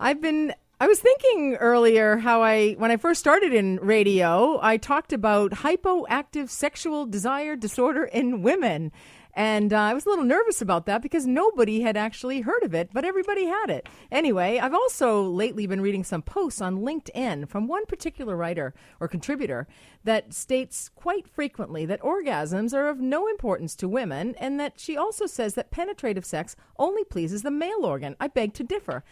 I've been I was thinking earlier how I, when I first started in radio, I talked about hypoactive sexual desire disorder in women. And uh, I was a little nervous about that because nobody had actually heard of it, but everybody had it. Anyway, I've also lately been reading some posts on LinkedIn from one particular writer or contributor that states quite frequently that orgasms are of no importance to women, and that she also says that penetrative sex only pleases the male organ. I beg to differ.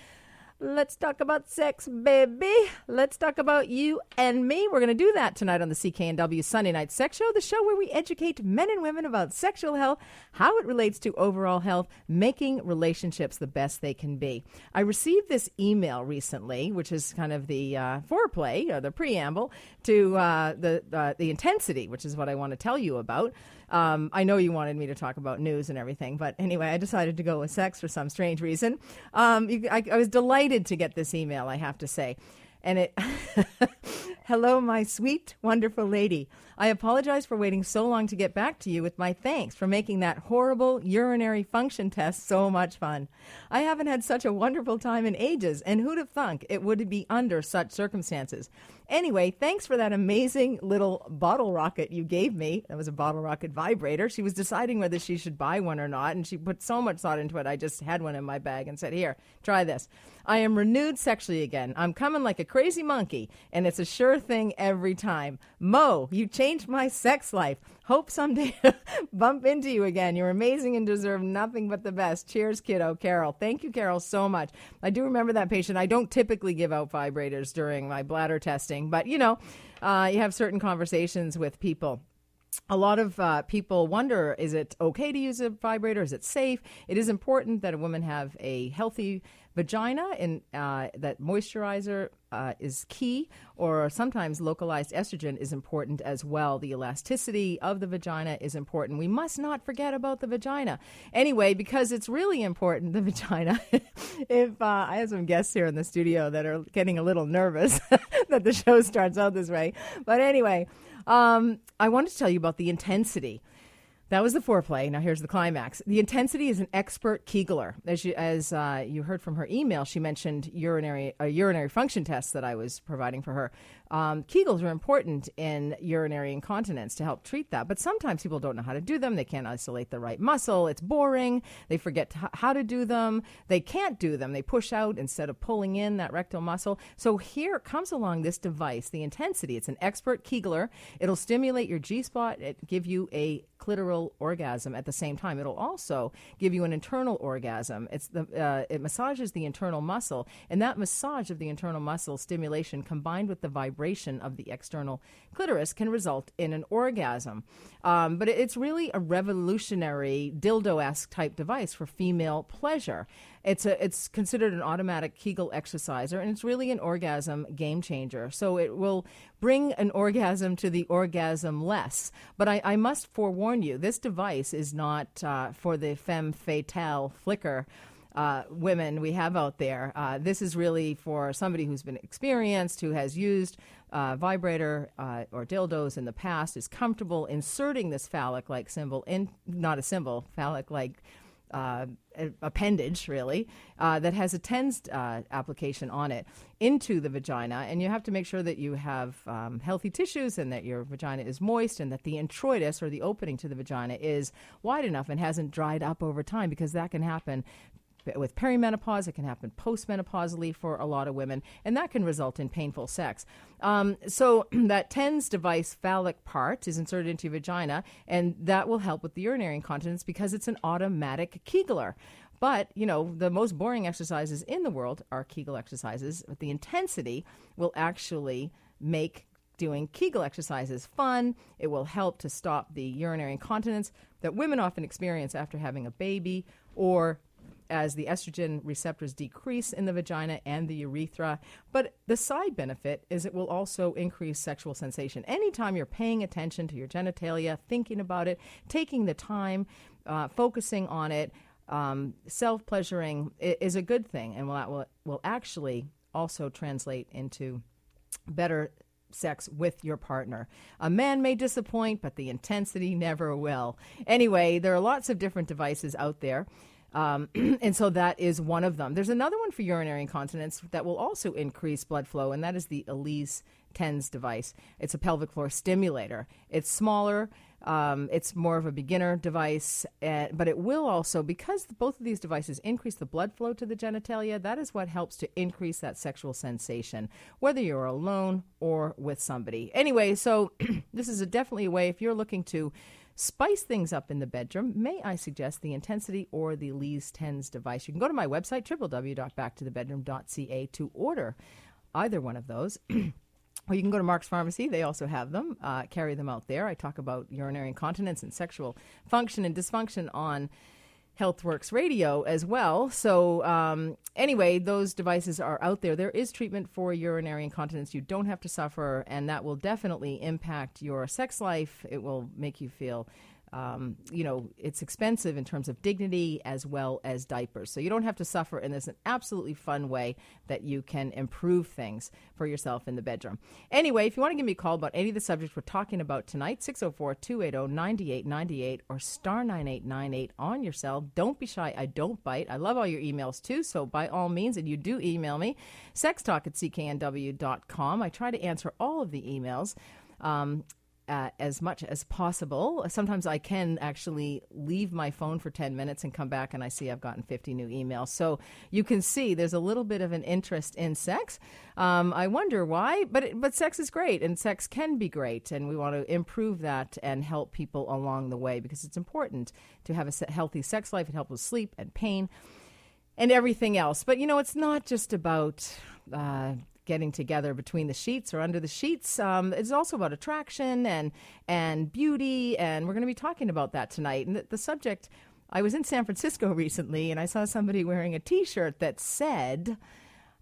Let's talk about sex, baby. Let's talk about you and me. We're going to do that tonight on the CKNW Sunday Night Sex Show, the show where we educate men and women about sexual health, how it relates to overall health, making relationships the best they can be. I received this email recently, which is kind of the uh, foreplay or the preamble to uh, the uh, the intensity, which is what I want to tell you about. Um, I know you wanted me to talk about news and everything, but anyway, I decided to go with sex for some strange reason. Um, you, I, I was delighted to get this email, I have to say. And it, hello, my sweet, wonderful lady. I apologize for waiting so long to get back to you with my thanks for making that horrible urinary function test so much fun. I haven't had such a wonderful time in ages, and who'd have thunk it would be under such circumstances? Anyway, thanks for that amazing little bottle rocket you gave me. That was a bottle rocket vibrator. She was deciding whether she should buy one or not, and she put so much thought into it. I just had one in my bag and said, Here, try this. I am renewed sexually again. I'm coming like a crazy monkey, and it's a sure thing every time. Mo, you changed my sex life. Hope someday bump into you again. You're amazing and deserve nothing but the best. Cheers, kiddo. Carol. Thank you, Carol, so much. I do remember that patient. I don't typically give out vibrators during my bladder testing, but you know, uh, you have certain conversations with people a lot of uh, people wonder is it okay to use a vibrator? Is it safe? It is important that a woman have a healthy vagina and uh, that moisturizer uh, is key, or sometimes localized estrogen is important as well. The elasticity of the vagina is important. We must not forget about the vagina. Anyway, because it's really important, the vagina. if uh, I have some guests here in the studio that are getting a little nervous that the show starts out this way, but anyway. Um, I want to tell you about the intensity. That was the foreplay. Now here's the climax. The intensity is an expert Kegler. As you, as uh, you heard from her email, she mentioned urinary a urinary function test that I was providing for her. Um, Kegels are important in urinary incontinence to help treat that, but sometimes people don't know how to do them. They can't isolate the right muscle. It's boring. They forget to, how to do them. They can't do them. They push out instead of pulling in that rectal muscle. So here comes along this device, the intensity. It's an expert Kegler. It'll stimulate your G spot. It give you a clitoral orgasm at the same time. It'll also give you an internal orgasm. It's the uh, it massages the internal muscle, and that massage of the internal muscle stimulation combined with the vibration of the external clitoris can result in an orgasm. Um, but it's really a revolutionary dildo esque type device for female pleasure. It's a it's considered an automatic Kegel exerciser, and it's really an orgasm game changer. So it will bring an orgasm to the orgasm less. But I, I must forewarn you, this device is not uh, for the femme fatale flicker uh, women we have out there. Uh, this is really for somebody who's been experienced, who has used uh, vibrator uh, or dildos in the past, is comfortable inserting this phallic like symbol in, not a symbol, phallic like. Uh, appendage, really, uh, that has a TENS uh, application on it into the vagina. And you have to make sure that you have um, healthy tissues and that your vagina is moist and that the introitus or the opening to the vagina is wide enough and hasn't dried up over time because that can happen with perimenopause. It can happen postmenopausally for a lot of women, and that can result in painful sex. Um, so that TENS device phallic part is inserted into your vagina, and that will help with the urinary incontinence because it's an automatic Kegler. But, you know, the most boring exercises in the world are Kegel exercises, but the intensity will actually make doing Kegel exercises fun. It will help to stop the urinary incontinence that women often experience after having a baby or as the estrogen receptors decrease in the vagina and the urethra. But the side benefit is it will also increase sexual sensation. Anytime you're paying attention to your genitalia, thinking about it, taking the time, uh, focusing on it, um, self pleasuring is a good thing, and will, will, will actually also translate into better sex with your partner. A man may disappoint, but the intensity never will. Anyway, there are lots of different devices out there. Um, and so that is one of them. There's another one for urinary incontinence that will also increase blood flow, and that is the Elise TENS device. It's a pelvic floor stimulator. It's smaller. Um, it's more of a beginner device, uh, but it will also, because both of these devices increase the blood flow to the genitalia, that is what helps to increase that sexual sensation, whether you're alone or with somebody. Anyway, so this is a definitely a way if you're looking to spice things up in the bedroom, may I suggest the Intensity or the Elise Tens device? You can go to my website, www.backtothebedroom.ca, to order either one of those. Or you can go to Mark's Pharmacy. They also have them. Uh, carry them out there. I talk about urinary incontinence and sexual function and dysfunction on HealthWorks Radio as well. So, um, anyway, those devices are out there. There is treatment for urinary incontinence. You don't have to suffer, and that will definitely impact your sex life. It will make you feel um, you know, it's expensive in terms of dignity as well as diapers. So you don't have to suffer, and there's an absolutely fun way that you can improve things for yourself in the bedroom. Anyway, if you want to give me a call about any of the subjects we're talking about tonight, 604 280 9898 or star 9898 on your cell. Don't be shy. I don't bite. I love all your emails too, so by all means, and you do email me, sextalk at cknw.com. I try to answer all of the emails. Um, as much as possible. Sometimes I can actually leave my phone for 10 minutes and come back and I see I've gotten 50 new emails. So you can see there's a little bit of an interest in sex. Um, I wonder why, but, it, but sex is great and sex can be great. And we want to improve that and help people along the way because it's important to have a healthy sex life. It helps with sleep and pain and everything else. But you know, it's not just about uh, getting together between the sheets or under the sheets. Um, it's also about attraction and and beauty, and we're going to be talking about that tonight. And the, the subject, I was in San Francisco recently, and I saw somebody wearing a T-shirt that said.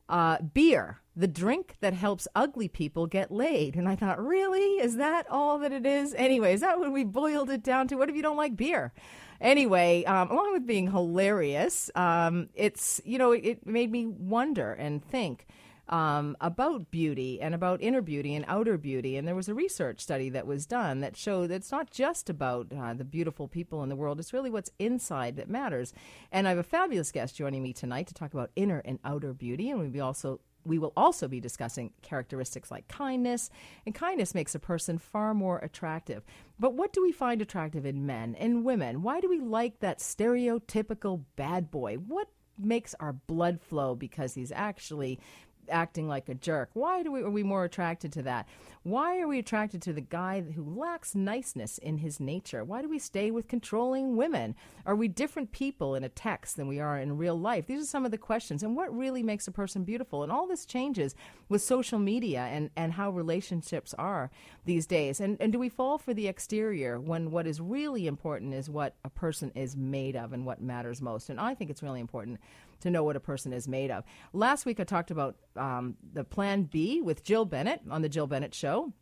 Uh, beer, the drink that helps ugly people get laid. And I thought, really? Is that all that it is? Anyway, is that what we boiled it down to? What if you don't like beer? Anyway, um, along with being hilarious, um, it's, you know, it made me wonder and think um, about beauty and about inner beauty and outer beauty. And there was a research study that was done that showed that it's not just about uh, the beautiful people in the world, it's really what's inside that matters. And I have a fabulous guest joining me tonight to talk about inner and outer beauty. And we'll be also we will also be discussing characteristics like kindness, and kindness makes a person far more attractive. But what do we find attractive in men and women? Why do we like that stereotypical bad boy? What makes our blood flow because he's actually acting like a jerk. Why do we, are we more attracted to that? Why are we attracted to the guy who lacks niceness in his nature? Why do we stay with controlling women? Are we different people in a text than we are in real life? These are some of the questions. And what really makes a person beautiful? And all this changes with social media and, and how relationships are these days. And, and do we fall for the exterior when what is really important is what a person is made of and what matters most? And I think it's really important to know what a person is made of. Last week I talked about um, the Plan B with Jill Bennett on the Jill Bennett Show.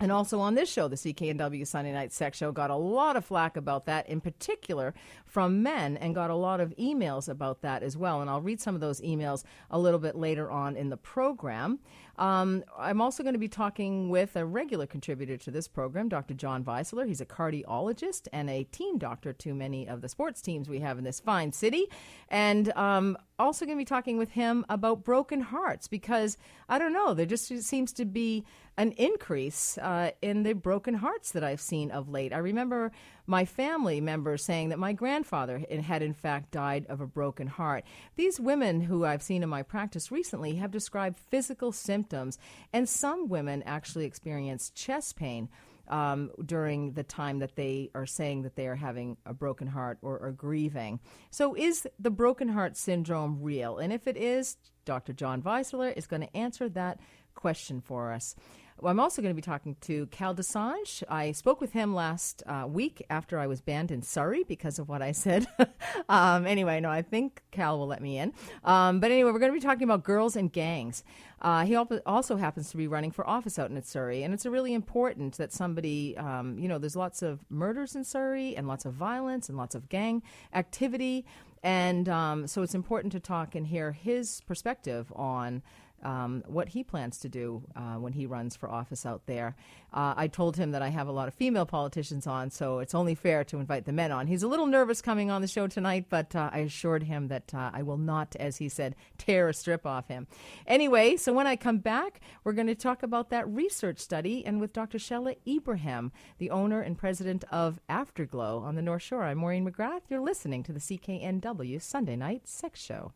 And also on this show, the CKNW Sunday Night Sex Show got a lot of flack about that, in particular from men, and got a lot of emails about that as well. And I'll read some of those emails a little bit later on in the program. Um, I'm also going to be talking with a regular contributor to this program, Dr. John Weisler. He's a cardiologist and a team doctor to many of the sports teams we have in this fine city. And um, also going to be talking with him about broken hearts because I don't know, there just seems to be an increase uh, in the broken hearts that I've seen of late. I remember my family members saying that my grandfather had, in fact, died of a broken heart. These women who I've seen in my practice recently have described physical symptoms, and some women actually experience chest pain. Um, during the time that they are saying that they are having a broken heart or are grieving. So, is the broken heart syndrome real? And if it is, Dr. John Weisler is going to answer that question for us. Well, I'm also going to be talking to Kal Dosanjh. I spoke with him last uh, week after I was banned in Surrey because of what I said. um, anyway, no, I think Cal will let me in. Um, but anyway, we're going to be talking about girls and gangs. Uh, he also happens to be running for office out in Surrey, and it's really important that somebody, um, you know, there's lots of murders in Surrey and lots of violence and lots of gang activity. And um, so it's important to talk and hear his perspective on um, what he plans to do uh, when he runs for office out there. Uh, I told him that I have a lot of female politicians on, so it's only fair to invite the men on. He's a little nervous coming on the show tonight, but uh, I assured him that uh, I will not, as he said, tear a strip off him. Anyway, so when I come back, we're going to talk about that research study and with Dr. Shella Ibrahim, the owner and president of Afterglow on the North Shore. I'm Maureen McGrath. You're listening to the CKNW Sunday Night Sex Show.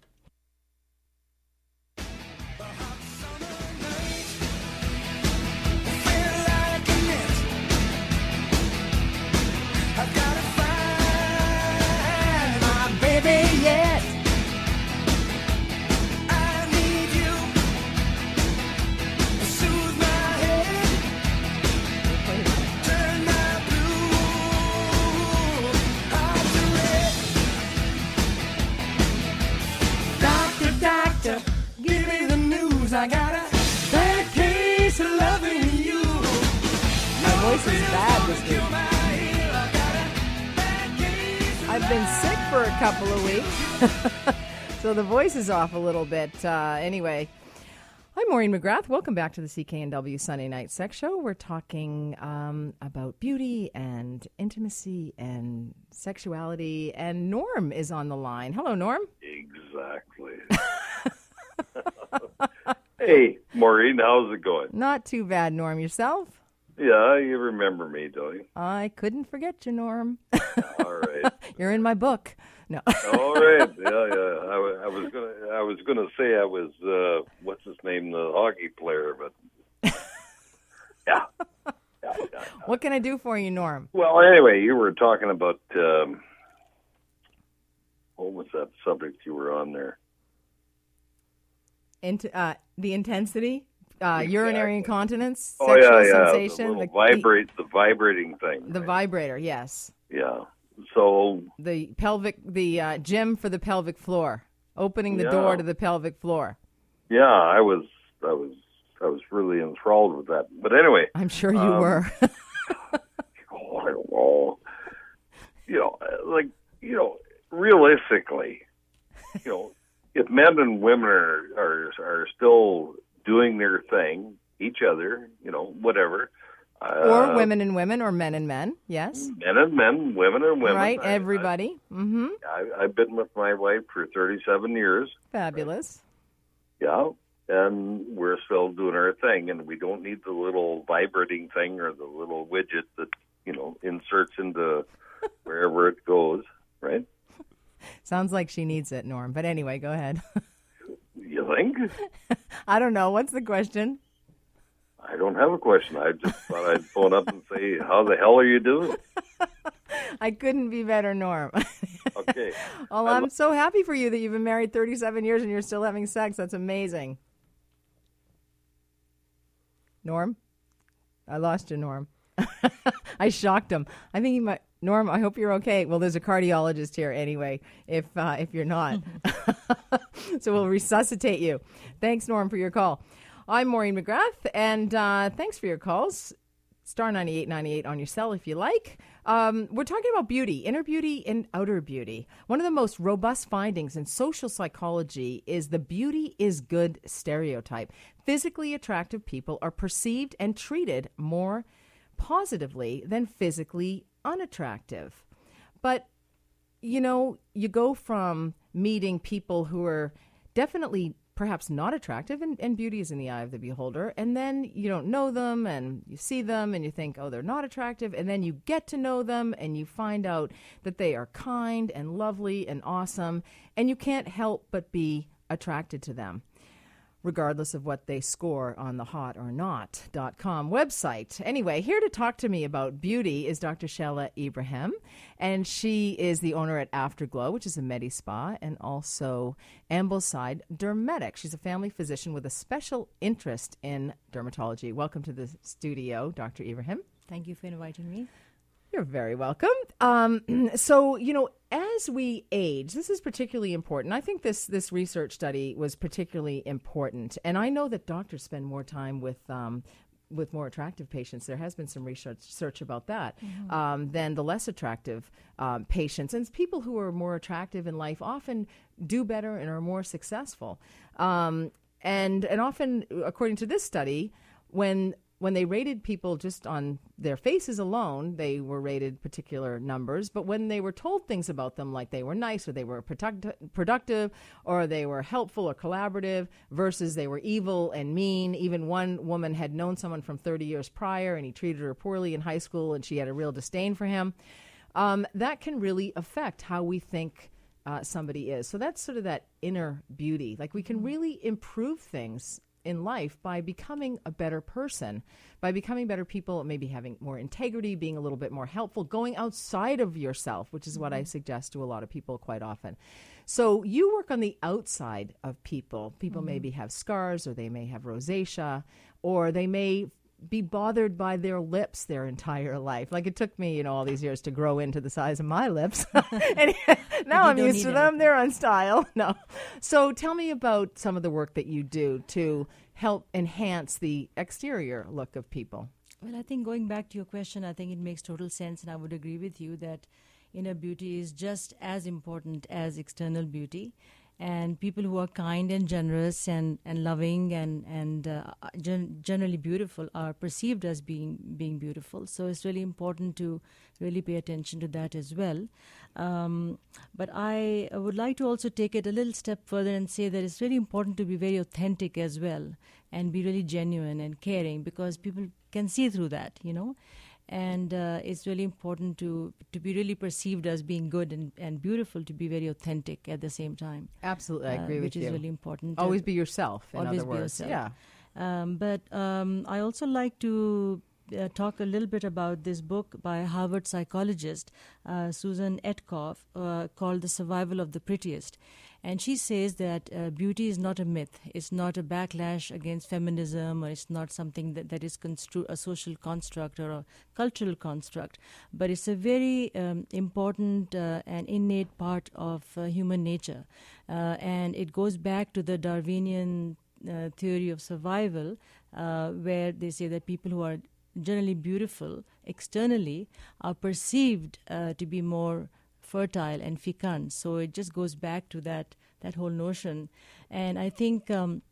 Voice is bad this week. I've been sick for a couple of weeks, so the voice is off a little bit. Uh, anyway, I'm Maureen McGrath. Welcome back to the CKNW Sunday Night Sex Show. We're talking um, about beauty and intimacy and sexuality, and Norm is on the line. Hello, Norm. Exactly. Hey, Maureen, how's it going? Not too bad, Norm. Yourself? Yeah, you remember me, don't you? I couldn't forget you, Norm. All right. You're in my book. No. All right. Yeah, yeah. I, I, was gonna, I was gonna say I was, uh, what's his name, the hockey player, but yeah. yeah, yeah, yeah. What can I do for you, Norm? Well, anyway, you were talking about um, what was that subject you were on there? Into uh, the intensity, uh, Exactly. urinary incontinence, Oh sexual yeah, yeah. sensation, the, little vibrate, the vibrating thing. the, the right? vibrator. Yes, Yeah. So the pelvic, the uh, gym for the pelvic floor, opening the Yeah. door to the pelvic floor. yeah, I was, I was, I was really enthralled with that. But anyway, I'm sure you Um, were. oh, I don't know. You know, like you know, realistically, you know, if men and women are are are still doing their thing, each other, you know, whatever. or uh, women and women, or men and men. Yes, men and men, women and women. right. I- Everybody. mm-hmm. I, I, I've been with my wife for 37 years. Fabulous. Yeah. And we're still doing our thing, and we don't need the little vibrating thing or the little widget that, you know, inserts into wherever it goes, right? Sounds like she needs it, Norm. But anyway, go ahead. You think? I don't know. What's the question? I don't have a question. I just thought I'd phone up and say, How the hell are you doing? I couldn't be better, Norm. Okay. well, I I'm so happy for you that you've been married 37 years and you're still having sex. That's amazing. Norm? I lost you, Norm. I shocked him. I think he might. Norm, I hope you're okay. Well, there's a cardiologist here anyway. If uh, if you're not, so we'll resuscitate you. Thanks, Norm, for your call. I'm Maureen McGrath, and uh, thanks for your calls. Star 9898 on your cell if you like. Um, we're talking about beauty, inner beauty and outer beauty. One of the most robust findings in social psychology is the beauty is good stereotype. Physically attractive people are perceived and treated more positively than physically unattractive. But you know, you go from meeting people who are definitely perhaps not attractive, and, and beauty is in the eye of the beholder, and then you don't know them, and you see them, and you think, oh, they're not attractive, and then you get to know them, and you find out that they are kind and lovely and awesome, and you can't help but be attracted to them regardless of what they score on the hot or not.com website. Anyway, here to talk to me about beauty is Dr. Shella Ibrahim, and she is the owner at Afterglow, which is a Medi Spa, and also Ambleside Dermetic. She's a family physician with a special interest in dermatology. Welcome to the studio, Dr. Ibrahim. Thank you for inviting me. You're very welcome. Um, so, you know, as we age, this is particularly important. I think this this research study was particularly important, and I know that doctors spend more time with. Um, with more attractive patients, there has been some research search about that um, than the less attractive um, patients. And people who are more attractive in life often do better and are more successful. Um, and and often, according to this study, when when they rated people just on their faces alone, they were rated particular numbers. But when they were told things about them, like they were nice or they were product- productive or they were helpful or collaborative, versus they were evil and mean. Even one woman had known someone from 30 years prior and he treated her poorly in high school and she had a real disdain for him. Um, that can really affect how we think uh, somebody is. So that's sort of that inner beauty. Like we can really improve things in life by becoming a better person, by becoming better people, maybe having more integrity, being a little bit more helpful, going outside of yourself, which is what I mm-hmm. suggest to a lot of people quite often. So you work on the outside of people. People mm-hmm. maybe have scars or they may have rosacea or they may be bothered by their lips their entire life. Like it took me, you know, all these years to grow into the size of my lips. and now I'm used to them. anything. They're on style. No. So tell me about some of the work that you do to help enhance the exterior look of people. Well, I think going back to your question, I think it makes total sense, and I would agree with you that inner beauty is just as important as external beauty. And people who are kind and generous and, and loving and and uh, gen- generally beautiful are perceived as being being beautiful. So it's really important to really pay attention to that as well. Um, but I would like to also take it a little step further and say that it's really important to be very authentic as well and be really genuine and caring because people can see through that, you know. And uh, it's really important to to be really perceived as being good and, and beautiful, to be very authentic at the same time. Absolutely, I agree uh, agree which with is you. really important. Always Uh, be yourself. In always other be words, yourself. yeah. um, but um, I also like to uh, talk a little bit about this book by Harvard psychologist uh, Susan Etcoff uh, called The Survival of the Prettiest. And she says that uh, beauty is not a myth. It's not a backlash against feminism, or it's not something that, that is constru- a social construct or a cultural construct. But it's a very um, important uh, and innate part of uh, human nature. And it goes back to the Darwinian uh, theory of survival, uh, where they say that people who are generally beautiful externally are perceived uh, to be more fertile and fecund. So it just goes back to that that whole notion, and I think. Um,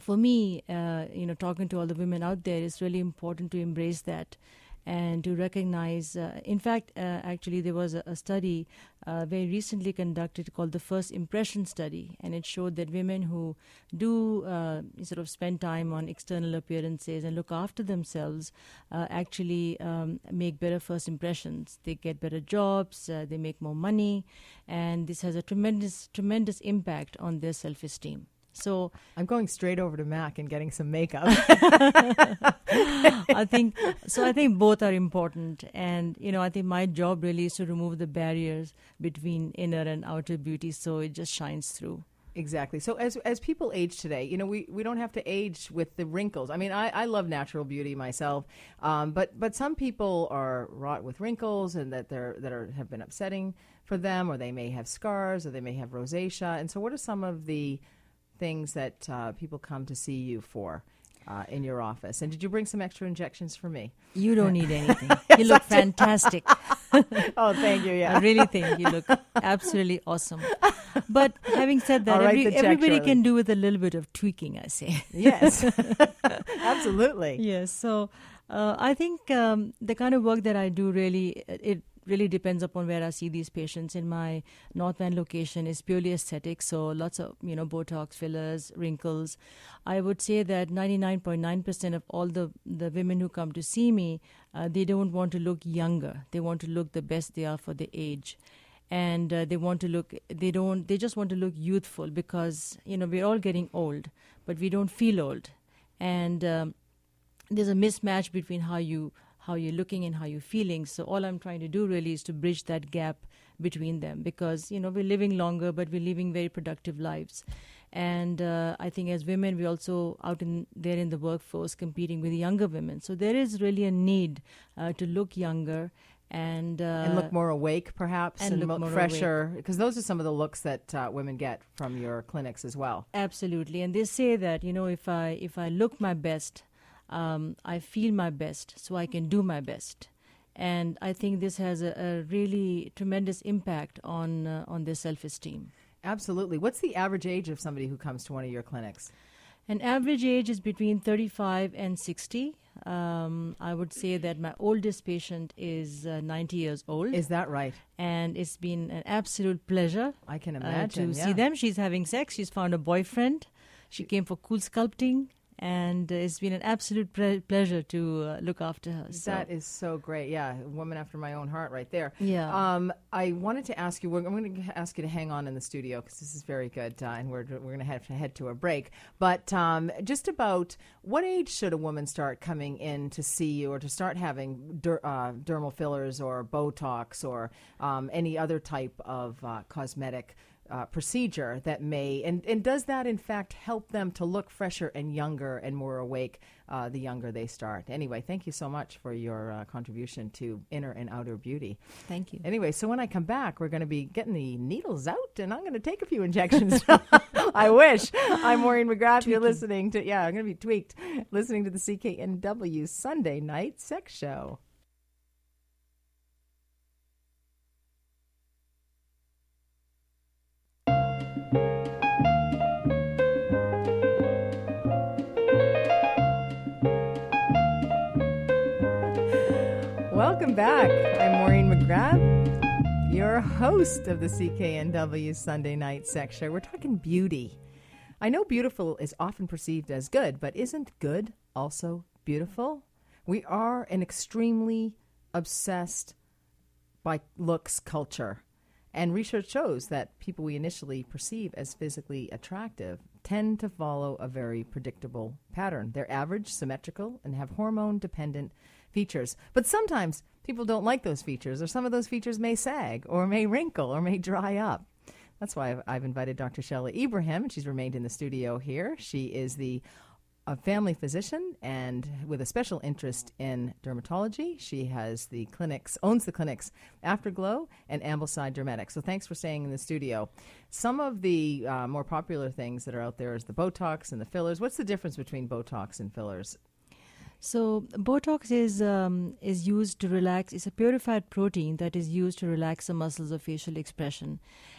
for me, uh, you know, talking to all the women out there, it's really important to embrace that and to recognize. Uh, in fact, uh, actually, there was a, a study uh, very recently conducted called the First Impression Study, and it showed that women who do uh, sort of spend time on external appearances and look after themselves uh, actually um, make better first impressions. They get better jobs, uh, they make more money, and this has a tremendous, tremendous impact on their self-esteem. So I'm going straight over to Mac and getting some makeup. I think so. I think both are important, and you know, I think my job really is to remove the barriers between inner and outer beauty, so it just shines through. Exactly. So as as people age today, you know, we, we don't have to age with the wrinkles. I mean, I, I love natural beauty myself, um, but but some people are wrought with wrinkles and that they're that are have been upsetting for them, or they may have scars, or they may have rosacea. And so, what are some of the things that uh, people come to see you for uh, in your office? And did you bring some extra injections for me? You don't need anything. You look fantastic. oh, thank you. Yeah. I really think you look absolutely awesome. But having said that, every, everybody shortly. can do with a little bit of tweaking. I say. yes. Absolutely. Yes. So uh, I think um, the kind of work that I do really it really depends upon where I see these patients. In my North Van location is purely aesthetic, so lots of you know Botox fillers, wrinkles. I would say that 99.9% of all the the women who come to see me, uh, they don't want to look younger. They want to look the best they are for their age. And uh, they want to look. They don't. They just want to look youthful because you know we're all getting old, but we don't feel old. And um, there's a mismatch between how you how you're looking and how you're feeling. So all I'm trying to do really is to bridge that gap between them because you know we're living longer, but we're living very productive lives. And uh, I think as women, we're also out in there in the workforce competing with younger women. So there is really a need uh, to look younger and uh, and look more awake, perhaps, and look mo- more fresher, because those are some of the looks that uh, women get from your clinics as well. Absolutely, and they say that you know if I if I look my best, um, I feel my best, so I can do my best, and I think this has a, a really tremendous impact on uh, on their self esteem. Absolutely. What's the average age of somebody who comes to one of your clinics? An average age is between 35 and 60. Um, I would say that my oldest patient is uh, 90 years old. Is that right? and it's been an absolute pleasure I can uh, imagine. to yeah. see them. She's having sex. She's found a boyfriend. She came for cool sculpting, and it's been an absolute pre- pleasure to uh, look after her. So, That is so great. Yeah, a woman after my own heart, right there. Yeah. Um, I wanted to ask you. We're, I'm going to ask you to hang on in the studio because this is very good, uh, and we're we're going to have to head to a break. But um, just about what age should a woman start coming in to see you, or to start having der, uh, dermal fillers, or Botox, or um, any other type of uh, cosmetic? Uh, procedure that may and, and does that in fact help them to look fresher and younger and more awake uh, the younger they start anyway thank you so much for your uh, contribution to inner and outer beauty thank you. Anyway, so when I come back, we're going to be getting the needles out, and I'm going to take a few injections. I wish. I'm Maureen McGrath. You're listening to yeah, I'm going to be tweaked. Listening to the CKNW Sunday Night Sex Show. Welcome back. I'm Maureen McGrath, your host of the CKNW Sunday Night Sex Show. We're talking beauty. I know beautiful is often perceived as good, but isn't good also beautiful? We are an extremely obsessed by looks culture. And research shows that people we initially perceive as physically attractive tend to follow a very predictable pattern. They're average, symmetrical, and have hormone dependent features. But sometimes people don't like those features, or some of those features may sag, or may wrinkle, or may dry up. That's why I've, I've invited Dr. Shelley Ibrahim, and she's remained in the studio here. She is the a family physician and with a special interest in dermatology. She has the clinics, owns the clinics Afterglow and Ambleside Dermatics. So thanks for staying in the studio. Some of the uh, more popular things that are out there is the Botox and the fillers. What's the difference between Botox and fillers? So Botox is um, is used to relax. It's a purified protein that is used to relax the muscles of facial expression.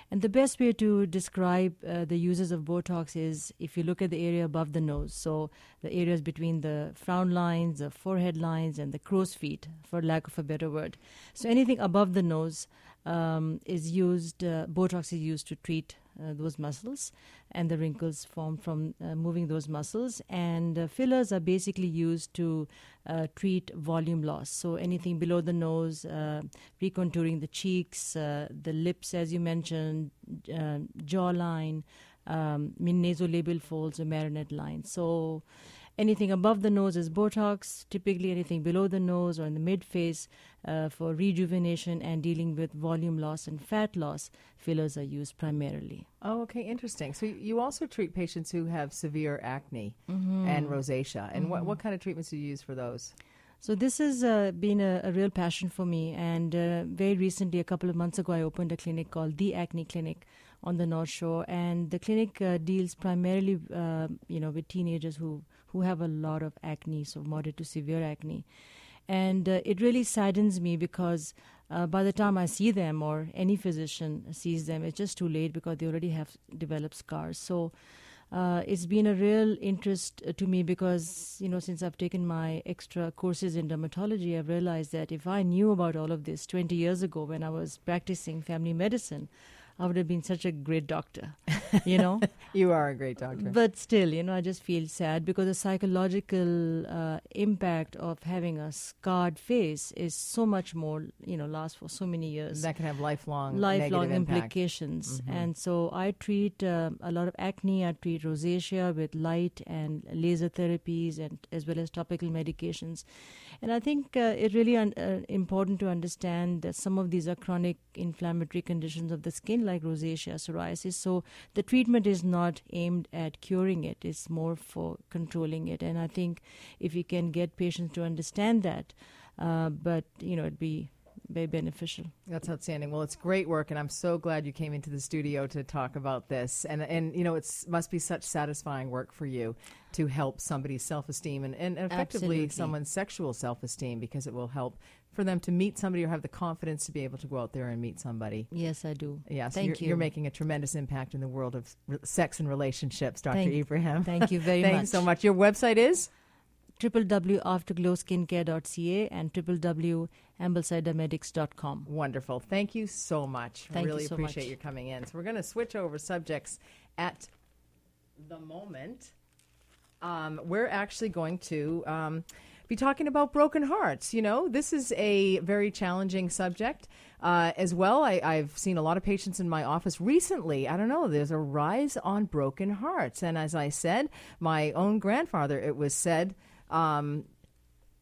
And the best way to describe uh, the uses of Botox is if you look at the area above the nose, so the areas between the frown lines, the forehead lines, and the crow's feet, for lack of a better word. So anything above the nose um, is used. Uh, Botox is used to treat those muscles and the wrinkles form from uh, moving those muscles. And uh, fillers are basically used to uh, treat volume loss. So anything below the nose, uh, recontouring the cheeks, uh, the lips, as you mentioned, uh, jawline, um, nasolabial folds, or marionette lines. So anything above the nose is Botox. Typically, anything below the nose or in the mid face uh, for rejuvenation and dealing with volume loss and fat loss, fillers are used primarily. Oh, okay, interesting. So you also treat patients who have severe acne and rosacea. And what, what kind of treatments do you use for those? So this has uh, been a, a real passion for me, and uh, very recently, a couple of months ago, I opened a clinic called the Acne Clinic on the North Shore, and the clinic uh, deals primarily, uh, you know, with teenagers who who have a lot of acne, so moderate to severe acne, and uh, it really saddens me because uh, by the time I see them or any physician sees them, it's just too late because they already have developed scars. So uh, it's been a real interest uh, to me because you know since I've taken my extra courses in dermatology, I've realized that if I knew about all of this 20 years ago when I was practicing family medicine, I would have been such a great doctor, you know. You are a great doctor. But still, you know, I just feel sad because the psychological uh, impact of having a scarred face is so much more, you know, lasts for so many years that can have lifelong lifelong implications. Mhm. And so I treat um a lot of acne. I treat rosacea with light and laser therapies, and as well as topical medications. And I think uh, it really un- uh, important to understand that some of these are chronic inflammatory conditions of the skin, like rosacea, psoriasis. So the treatment is not aimed at curing it; it's more for controlling it. And I think if you can get patients to understand that, uh, but you know, it'd be very beneficial. That's outstanding. Well, it's great work, and I'm so glad you came into the studio to talk about this. And and you know, it must be such satisfying work for you to help somebody's self esteem and, and effectively Absolutely. someone's sexual self esteem because it will help for them to meet somebody or have the confidence to be able to go out there and meet somebody. Yes, I do. Yeah, so Thank you're, you. you're making a tremendous impact in the world of re- sex and relationships, Dr. Thank- Ibrahim. Thank you very Thanks much. so much. Your website is? www.afterglowskincare.ca and www.amblesidermedics.com. Wonderful. Thank you so much. Thank you really so appreciate much. you coming in. So we're going to switch over subjects at the moment. Um, we're actually going to um, be talking about broken hearts. You know, this is a very challenging subject uh, as well. I, I've seen a lot of patients in my office recently. I don't know, there's a rise on broken hearts. And as I said, my own grandfather, it was said, um,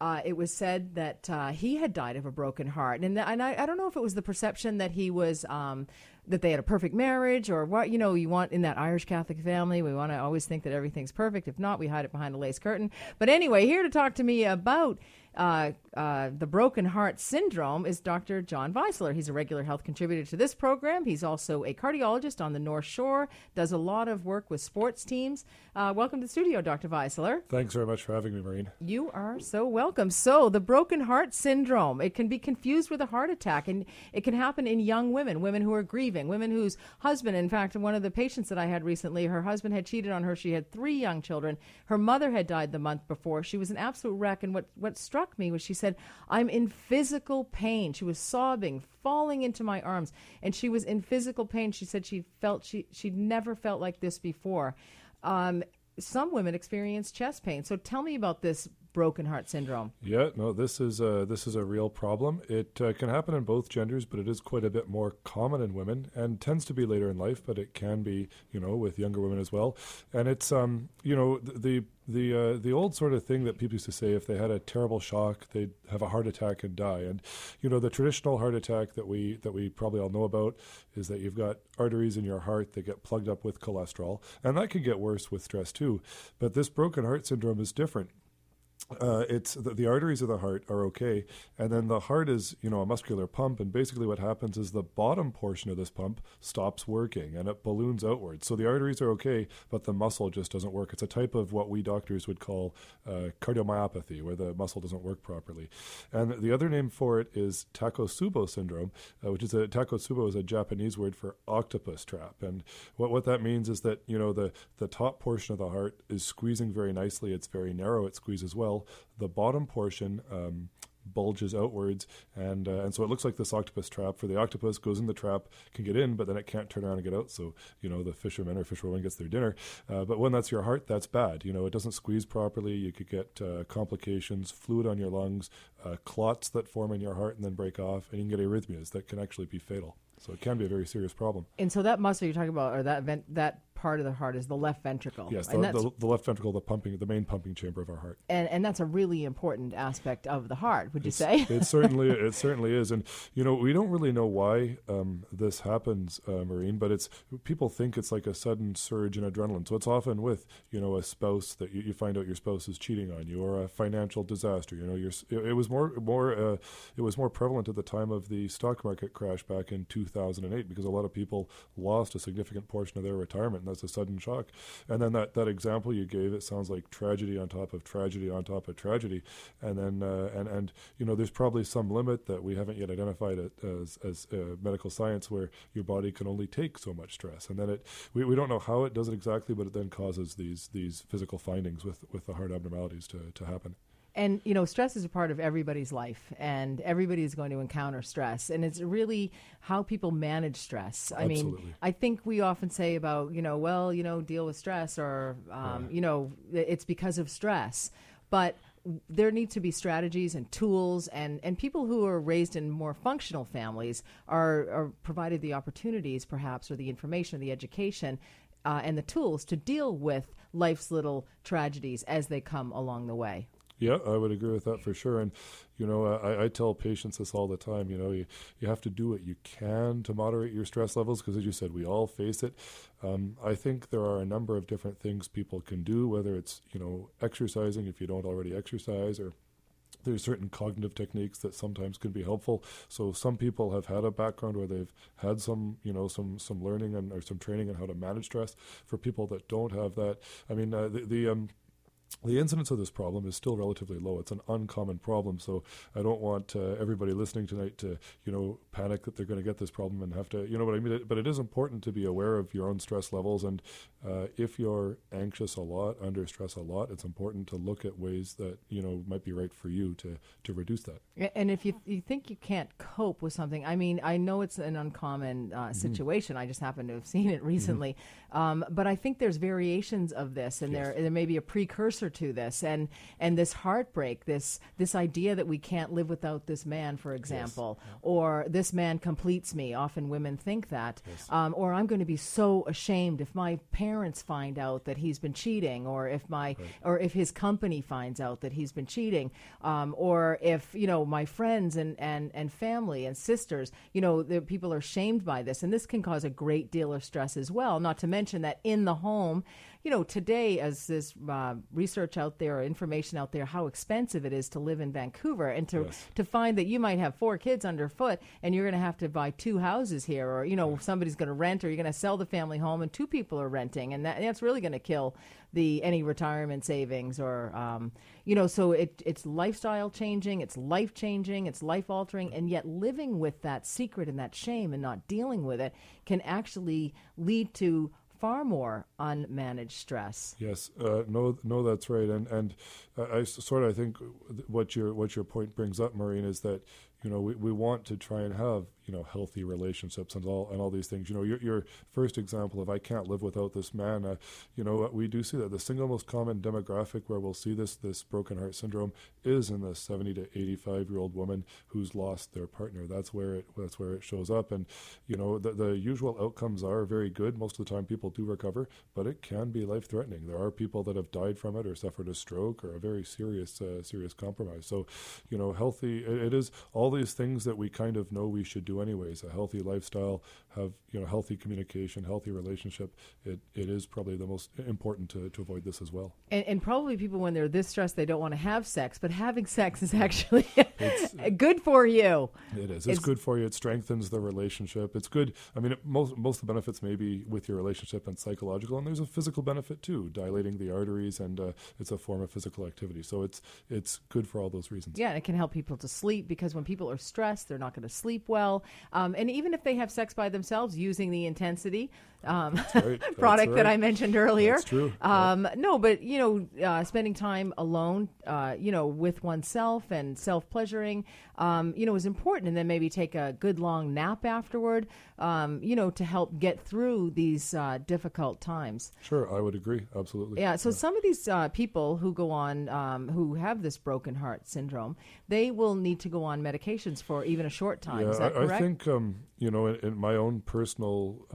uh, it was said that uh, he had died of a broken heart, and and I, I don't know if it was the perception that he was um, that they had a perfect marriage or what you know you want in that Irish Catholic family. We want to always think that everything's perfect. If not, we hide it behind a lace curtain. But anyway, here to talk to me about uh, uh, the broken heart syndrome is Dr. John Weisler. He's a regular health contributor to this program. He's also a cardiologist on the North Shore. Does a lot of work with sports teams. Uh, welcome to the studio, Dr. Weisler. Thanks very much for having me, Maureen. You are so welcome. So, the broken heart syndrome, it can be confused with a heart attack, and it can happen in young women, women who are grieving, women whose husband, in fact, one of the patients that I had recently, her husband had cheated on her. She had three young children. Her mother had died the month before. She was an absolute wreck. And what, what struck me was she said, I'm in physical pain. She was sobbing, falling into my arms, and she was in physical pain. She said she felt she, she'd never felt like this before. Um, some women experience chest pain. So tell me about this broken heart syndrome. Yeah, no, this is a this is a real problem. It uh, can happen in both genders, but it is quite a bit more common in women, and tends to be later in life. But it can be, you know, with younger women as well. And it's, um, you know, the the uh, the old sort of thing that people used to say: if they had a terrible shock, they'd have a heart attack and die. And you know, the traditional heart attack that we that we probably all know about is that you've got arteries in your heart that get plugged up with cholesterol, and that can get worse with stress too. But this broken heart syndrome is different uh, it's the, the arteries of the heart are okay, and then the heart is you know a muscular pump, and basically what happens is the bottom portion of this pump stops working and it balloons outwards. So the arteries are okay, but the muscle just doesn't work. It's a type of what we doctors would call uh, cardiomyopathy, where the muscle doesn't work properly. And the other name for it is Takotsubo syndrome, uh, which is a Takotsubo is a Japanese word for octopus trap, and what what that means is that you know the the top portion of the heart is squeezing very nicely. It's very narrow. It squeezes well. The bottom portion um, bulges outwards, and uh, and so it looks like this octopus trap. For the octopus goes in the trap, can get in, but then it can't turn around and get out. So you know the fisherman or fisherwoman gets their dinner. Uh, but when that's your heart, that's bad. You know it doesn't squeeze properly. You could get uh, complications, fluid on your lungs, uh, clots that form in your heart and then break off, and you can get arrhythmias that can actually be fatal. So it can be a very serious problem. And so that muscle you're talking about, or that vent, that part of the heart, is the left ventricle. Yes, and the, that's the, the left ventricle, the pumping, the main pumping chamber of our heart. and, and that's a really important aspect of the heart. Would you It's- say? it certainly it certainly is, and you know we don't really know why um, this happens, uh, Maureen. But it's people think it's like a sudden surge in adrenaline. So it's often with you know a spouse that you, you find out your spouse is cheating on you, or a financial disaster. You know, your it, it was more more uh, it was more prevalent at the time of the stock market crash back in 2008 because a lot of people lost a significant portion of their retirement, that's a sudden shock. And then that that example you gave, it sounds like tragedy on top of tragedy on top of tragedy, and then uh, and and you know there's probably some limit that we haven't yet identified as as uh, medical science where your body can only take so much stress, and then it we, we don't know how it does it exactly, but it then causes these these physical findings with with the heart abnormalities to to happen. And you know, stress is a part of everybody's life, and everybody is going to encounter stress. And it's really how people manage stress. I mean, I think we often say about you know, well, you know, deal with stress, or um, you know, it's because of stress. But there need to be strategies and tools, and, and people who are raised in more functional families are, are provided the opportunities, perhaps, or the information, the education, uh, and the tools to deal with life's little tragedies as they come along the way. Yeah, I would agree with that for sure. And you know, I, I tell patients this all the time. You know, you, you have to do what you can to moderate your stress levels because, as you said, we all face it. Um, I think there are a number of different things people can do, whether it's you know exercising if you don't already exercise, or there's certain cognitive techniques that sometimes can be helpful. So some people have had a background where they've had some, you know, some some learning and or some training on how to manage stress. For people that don't have that, I mean, uh, the, the um, the incidence of this problem is still relatively low. It's an uncommon problem, so I don't want uh, everybody listening tonight to, you know, panic that they're going to get this problem and have to, you know what I mean. But it is important to be aware of your own stress levels, and uh, if you're anxious a lot, under stress a lot, it's important to look at ways that you know might be right for you to to reduce that. And if you you think you can't cope with something, I mean, I know it's an uncommon uh, mm-hmm. situation. I just happen to have seen it recently, mm-hmm. um, but I think there's variations of this, and yes. there there may be a precursor to this and and this heartbreak this this idea that we can't live without this man for example yes. or this man completes me often women think that yes. um, or i'm going to be so ashamed if my parents find out that he's been cheating or if my right. or if his company finds out that he's been cheating um, or if you know my friends and and and family and sisters you know the people are shamed by this and this can cause a great deal of stress as well not to mention that in the home you know, today, as this uh, research out there or information out there, how expensive it is to live in Vancouver, and to yes. to find that you might have four kids underfoot, and you're going to have to buy two houses here, or you know, somebody's going to rent, or you're going to sell the family home, and two people are renting, and that, that's really going to kill the any retirement savings or um, you know so it it's lifestyle changing it's life changing it's life altering and yet living with that secret and that shame and not dealing with it can actually lead to far more unmanaged stress. Yes, uh, no, no, that's right, and and uh, I sort of I think what your what your point brings up, Maureen, is that you know we, we want to try and have you know healthy relationships and all and all these things. You know, your, your first example of I can't live without this man. Uh, you know, we do see that the single most common demographic where we'll see this this broken heart syndrome is in the 70 to 85 year old woman who's lost their partner. That's where it that's where it shows up. And you know, the the usual outcomes are very good. Most of the time, people do recover, but it can be life threatening. There are people that have died from it or suffered a stroke or a very serious uh, serious compromise. So, you know, healthy it, it is all these things that we kind of know we should do anyways. A healthy lifestyle, have you know healthy communication, healthy relationship. It it is probably the most important to, to avoid this as well. And, and probably people when they're this stressed, they don't want to have sex, but having sex is actually good for you. It is. It's, it's, good for you. It strengthens the relationship. It's good. I mean, it, most most of the benefits may be with your relationship and psychological, and there's a physical benefit too, dilating the arteries, and uh, it's a form of physical activity. So it's it's good for all those reasons. Yeah, and it can help people to sleep because when people are stressed, they're not going to sleep well. Um, and even if they have sex by themselves using the intensity um, right. product right. that I mentioned earlier. That's true. Um, No, but you know, uh, spending time alone, uh, you know, with oneself and self pleasuring, um, you know, is important. And then maybe take a good long nap afterward, um, you know, to help get through these uh, difficult times. Sure, I would agree. Absolutely. Yeah. So yeah. some of these uh, people who go on, um, who have this broken heart syndrome, they will need to go on medications for even a short time. Yeah, correct? I think, um, you know, in, in my own personal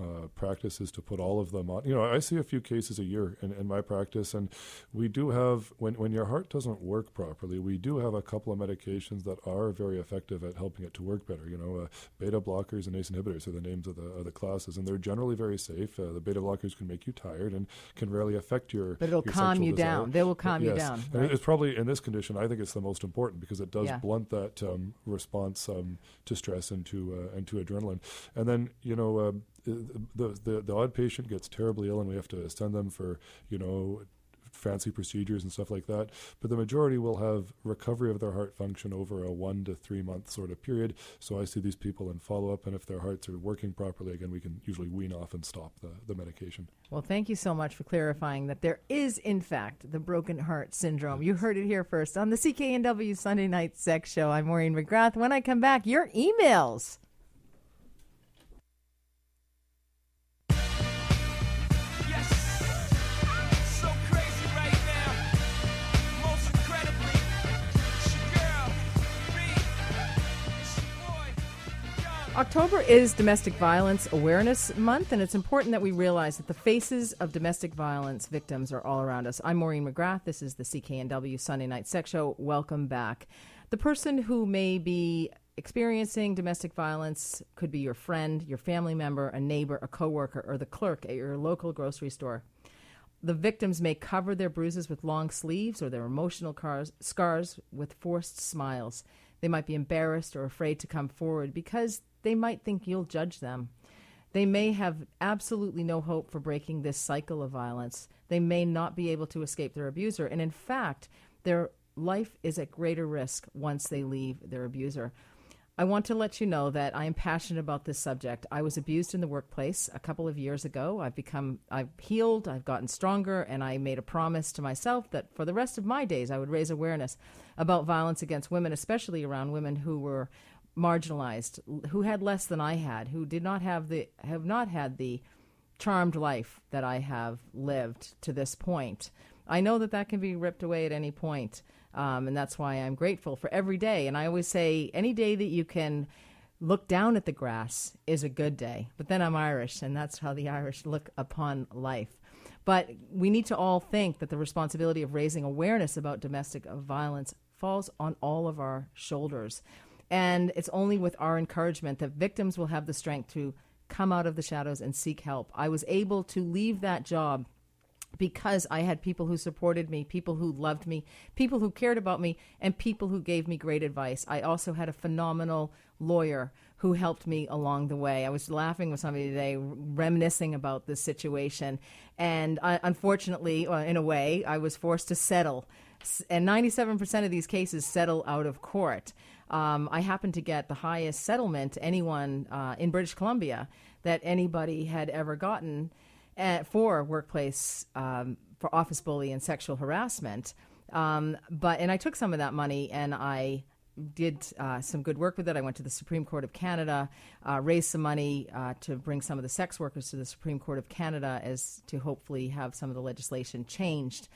uh, practice is to put all of them on. You know, I see a few cases a year in, in my practice, and we do have when when your heart doesn't work properly, we do have a couple of medications that are very effective at helping it to work better. You know, uh, beta blockers and ACE inhibitors are the names of the of the classes, and they're generally very safe. Uh, the beta blockers can make you tired and can rarely affect your. But it'll your calm you desire. down. They will calm yes. you down. Right? And it's probably in this condition. I think it's the most important because it does yeah. blunt that um, response um, to stress and to uh, and to adrenaline. And then you know um, the, the the odd patient gets terribly ill and we have to send them for you know fancy procedures and stuff like that. But the majority will have recovery of their heart function over a one to three month sort of period. So I see these people in follow up, and if their hearts are working properly, again, we can usually wean off and stop the, the medication. Well, thank you so much for clarifying that there is, in fact, the broken heart syndrome. You heard it here first on the CKNW Sunday Night Sex Show. I'm Maureen McGrath. When I come back, your emails. October is Domestic Violence Awareness Month, and it's important that we realize that the faces of domestic violence victims are all around us. I'm Maureen McGrath. This is the CKNW Sunday Night Sex Show. Welcome back. The person who may be experiencing domestic violence could be your friend, your family member, a neighbor, a coworker, or the clerk at your local grocery store. the victims may cover their bruises with long sleeves or their emotional cars, scars with forced smiles. They might be embarrassed or afraid to come forward because they might think you'll judge them. They may have absolutely no hope for breaking this cycle of violence. They may not be able to escape their abuser. And in fact, their life is at greater risk once they leave their abuser. I want to let you know that I am passionate about this subject. I was abused in the workplace a couple of years ago. I've become, I've healed, I've gotten stronger, and I made a promise to myself that for the rest of my days I would raise awareness about violence against women, especially around women who were marginalized, who had less than I had, who did not have the, have not had the charmed life that I have lived to this point. I know that that can be ripped away at any point. Um, and that's why I'm grateful for every day. And I always say, any day that you can look down at the grass is a good day. But then I'm Irish, and that's how the Irish look upon life. But we need to all think that the responsibility of raising awareness about domestic violence falls on all of our shoulders. And it's only with our encouragement that victims will have the strength to come out of the shadows and seek help. I was able to leave that job because I had people who supported me, people who loved me, people who cared about me, and people who gave me great advice. I also had a phenomenal lawyer who helped me along the way. I was laughing with somebody today, reminiscing about this situation. And I, uh, unfortunately, in a way, I was forced to settle. And 97% of these cases settle out of court. Um, I happened to get the highest settlement anyone uh, in British Columbia that anybody had ever gotten uh, for workplace um, for office bully and sexual harassment. Um, but and I took some of that money and I did uh, some good work with it. I went to the Supreme Court of Canada, uh, raised some money uh, to bring some of the sex workers to the Supreme Court of Canada as to hopefully have some of the legislation changed.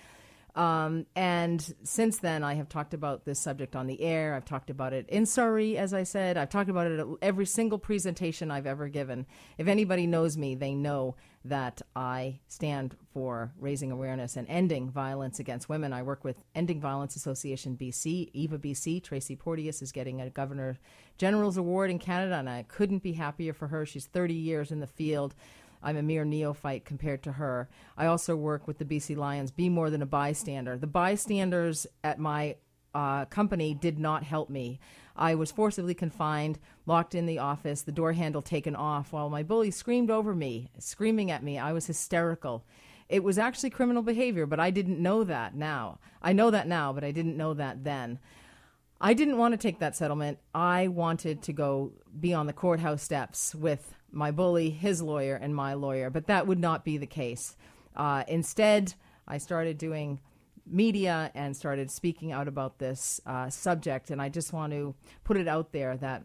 Um, and since then, I have talked about this subject on the air. I've talked about it in Surrey, as I said. I've talked about it at every single presentation I've ever given. If anybody knows me, they know that I stand for raising awareness and ending violence against women. I work with Ending Violence Association BC, EVA BC. Tracy Porteous is getting a Governor General's Award in Canada, and I couldn't be happier for her. She's 30 years in the field. I'm a mere neophyte compared to her. I also work with the BC Lions, Be More Than a Bystander. The bystanders at my uh, company did not help me. I was forcibly confined, locked in the office, the door handle taken off, while my bully screamed over me, screaming at me. I was hysterical. It was actually criminal behavior, but I didn't know that now. I know that now, but I didn't know that then. I didn't want to take that settlement. I wanted to go be on the courthouse steps with my bully, his lawyer, and my lawyer, but that would not be the case. Uh, instead, I started doing media and started speaking out about this uh, subject, and I just want to put it out there that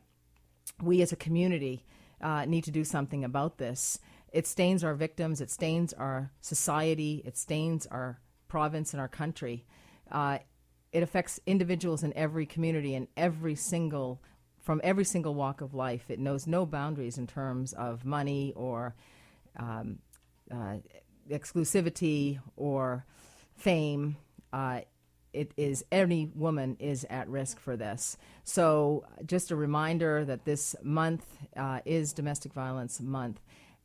we as a community uh, need to do something about this. It stains our victims, it stains our society, it stains our province and our country. Uh, it affects individuals in every community and every single from every single walk of life. It knows no boundaries in terms of money or um, uh, exclusivity or fame. Uh, it is any woman is at risk for this. So, just a reminder that this month uh, is Domestic Violence Month,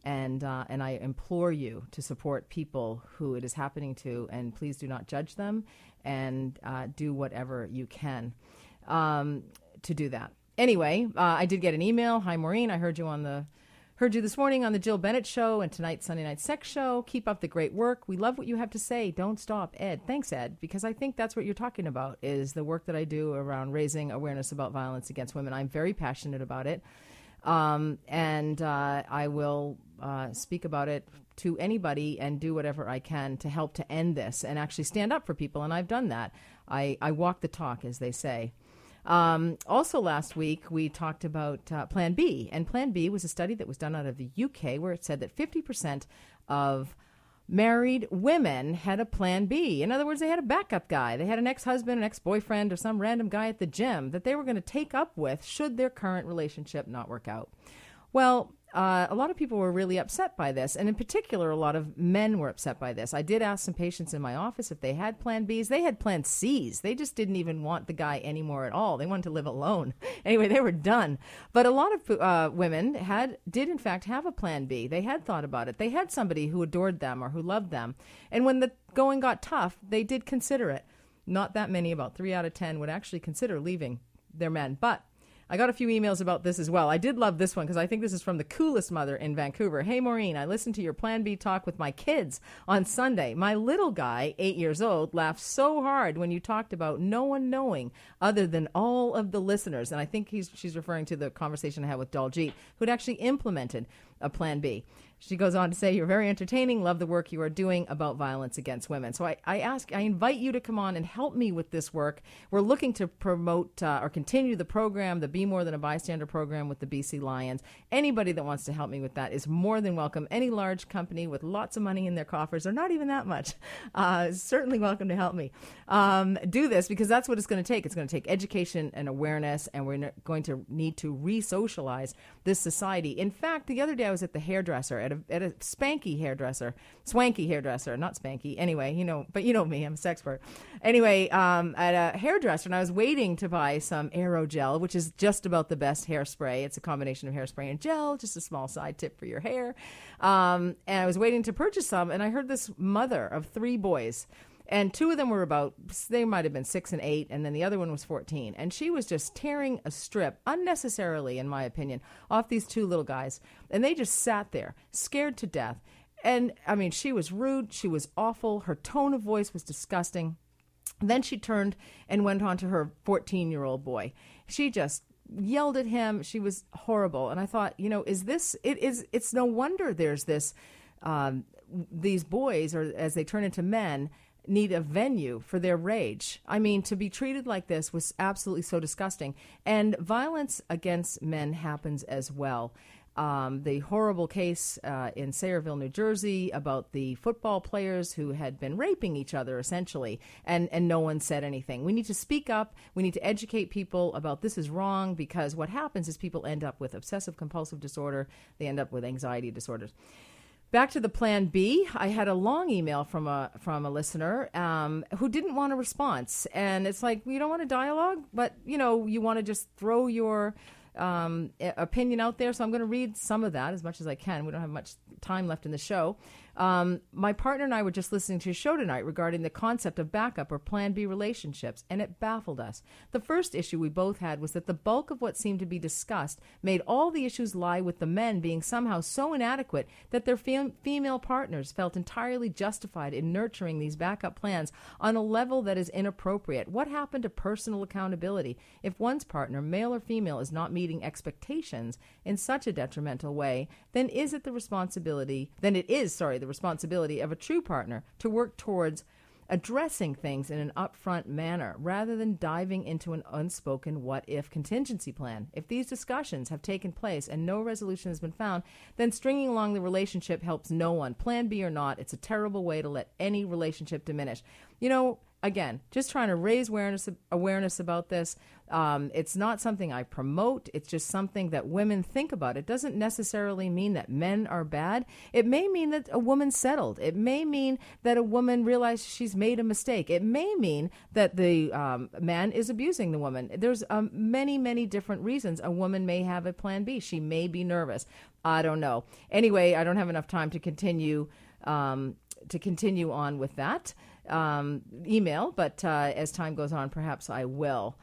and uh, and I implore you to support people who it is happening to, and please do not judge them, and uh, do whatever you can um, to do that anyway, uh, I did get an email. Hi, Maureen. I heard you on the heard you this morning on the Jill Bennett show and tonight's Sunday night sex show. Keep up the great work. We love what you have to say. Don't stop, Ed. Thanks, Ed, because I think that's what you're talking about is the work that I do around raising awareness about violence against women. I'm very passionate about it. Um, and uh, I will uh, speak about it to anybody and do whatever I can to help to end this and actually stand up for people. And I've done that. I, I walk the talk, as they say. Um, also, last week we talked about uh, Plan B, and Plan B was a study that was done out of the UK where it said that 50% of married women had a plan B. In other words, they had a backup guy. They had an ex husband, an ex boyfriend, or some random guy at the gym that they were going to take up with should their current relationship not work out. Well, uh, a lot of people were really upset by this. And in particular, a lot of men were upset by this. I did ask some patients in my office if they had plan Bs. They had plan Cs. They just didn't even want the guy anymore at all. They wanted to live alone. Anyway, they were done. But a lot of uh, women had did in fact have a plan B. They had thought about it. They had somebody who adored them or who loved them. And when the going got tough, they did consider it. Not that many, about three out of ten, would actually consider leaving their men. But I got a few emails about this as well. I did love this one because I think this is from the coolest mother in Vancouver. Hey, Maureen, I listened to your Plan B talk with my kids on Sunday. My little guy, eight years old, laughed so hard when you talked about no one knowing other than all of the listeners. And I think he's, she's referring to the conversation I had with Daljeet, who'd actually implemented a Plan B. She goes on to say, You're very entertaining. Love the work you are doing about violence against women. So I, I ask, I invite you to come on and help me with this work. We're looking to promote uh, or continue the program, the Be More Than a Bystander program with the BC Lions. Anybody that wants to help me with that is more than welcome. Any large company with lots of money in their coffers, or not even that much, uh, certainly welcome to help me um, do this because that's what it's going to take. It's going to take education and awareness, and we're going to need to re socialize this society. In fact, the other day I was at the hairdresser at a, at a spanky hairdresser, swanky hairdresser, not spanky. Anyway, you know, but you know me, I'm a sexpert. Anyway, um, at a hairdresser, and I was waiting to buy some aerogel, which is just about the best hairspray. It's a combination of hairspray and gel, just a small side tip for your hair. Um, and I was waiting to purchase some, and I heard this mother of three boys and two of them were about they might have been six and eight and then the other one was 14 and she was just tearing a strip unnecessarily in my opinion off these two little guys. And they just sat there scared to death. And i mean she was rude. She was awful. Her tone of voice was disgusting. Then she turned and went on to her 14 year old boy. She just yelled at him. She was horrible. And i thought you know is this it is it's no wonder there's this um, these boys or as they turn into men need a venue for their rage. I mean, to be treated like this was absolutely so disgusting. And violence against men happens as well. Um, the horrible case uh, in Sayreville, New Jersey, about the football players who had been raping each other essentially, and, and no one said anything. We need to speak up. We need to educate people about this is wrong because what happens is people end up with obsessive compulsive disorder, they end up with anxiety disorders back to the plan B, I had a long email from a from a listener um, who didn't want a response, and it's like you don't want a dialogue, but you know you want to just throw your um, opinion out there. So I'm going to read some of that as much as I can. We don't have much time left in the show. Um, my partner and I were just listening to a show tonight regarding the concept of backup or Plan B relationships, and it baffled us. The first issue we both had was that the bulk of what seemed to be discussed made all the issues lie with the men being somehow so inadequate that their fem- female partners felt entirely justified in nurturing these backup plans on a level that is inappropriate. What happened to personal accountability if one's partner, male or female, is not meeting expectations in such a detrimental way? Then is it the responsibility? Then it is, sorry the responsibility of a true partner to work towards addressing things in an upfront manner rather than diving into an unspoken what if contingency plan. If these discussions have taken place and no resolution has been found, then stringing along the relationship helps no one. Plan B or not, it's a terrible way to let any relationship diminish. You know, again, just trying to raise awareness awareness about this. Um, it's not something I promote. It's just something that women think about. It doesn't necessarily mean that men are bad. It may mean that a woman settled. It may mean that a woman realized she's made a mistake. It may mean that the um, man is abusing the woman. There's um, many, many different reasons a woman may have a plan B. She may be nervous. I don't know. Anyway, I don't have enough time to continue um, to continue on with that um, email, but uh, as time goes on, perhaps I will.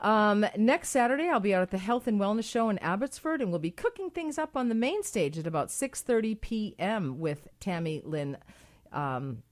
Um, next Saturday, I'll be out at the Health and Wellness Show in Abbotsford, and we'll be cooking things up on the main stage at about 6:30 p.m. with Tammy Lynn. Um,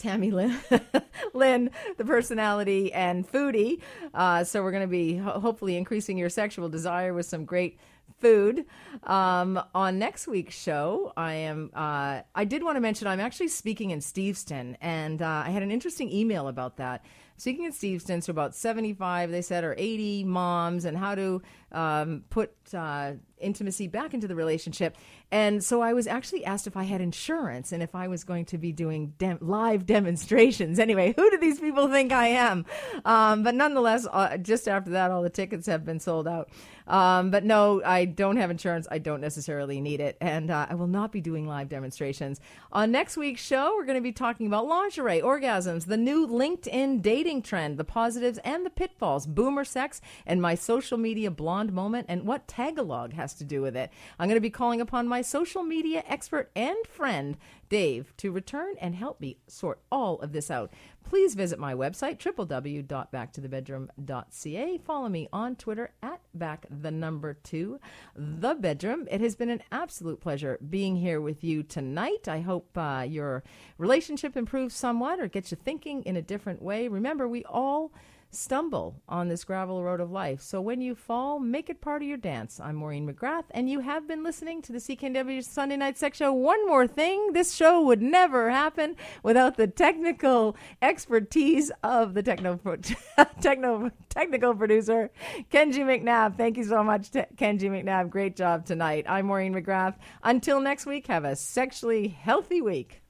Tammy Lynn, Lynn, the personality and foodie. Uh, so we're going to be ho- hopefully increasing your sexual desire with some great food. Um, on next week's show, I am. Uh, I did want to mention I'm actually speaking in Steveston, and uh, I had an interesting email about that speaking in Steveston to about 75, they said, or 80 moms and how to um, put uh, intimacy back into the relationship. And so I was actually asked if I had insurance and if I was going to be doing dem- live demonstrations. Anyway, who do these people think I am? Um, but nonetheless, uh, just after that, all the tickets have been sold out. Um, but no, I don't have insurance. I don't necessarily need it. And uh, I will not be doing live demonstrations. On next week's show, we're going to be talking about lingerie, orgasms, the new LinkedIn dating trend, the positives and the pitfalls, boomer sex, and my social media blonde moment, and what Tagalog has to do with it. I'm going to be calling upon my social media expert and friend, Dave, to return and help me sort all of this out. Please visit my website, www.backtothe.bedroom.ca. Follow me on Twitter at back the number two, the bedroom. It has been an absolute pleasure being here with you tonight. I hope uh, your relationship improves somewhat or gets you thinking in a different way. Remember, we all stumble on this gravel road of life. So when you fall, make it part of your dance. I'm Maureen McGrath, and you have been listening to the CKNW Sunday Night Sex Show. One more thing this show would never happen without the technical expertise of the techno, techno, technical producer, Kenji McNabb. Thank you so much, Kenji McNabb. Great job tonight. I'm Maureen McGrath. Until next week, have a sexually healthy week.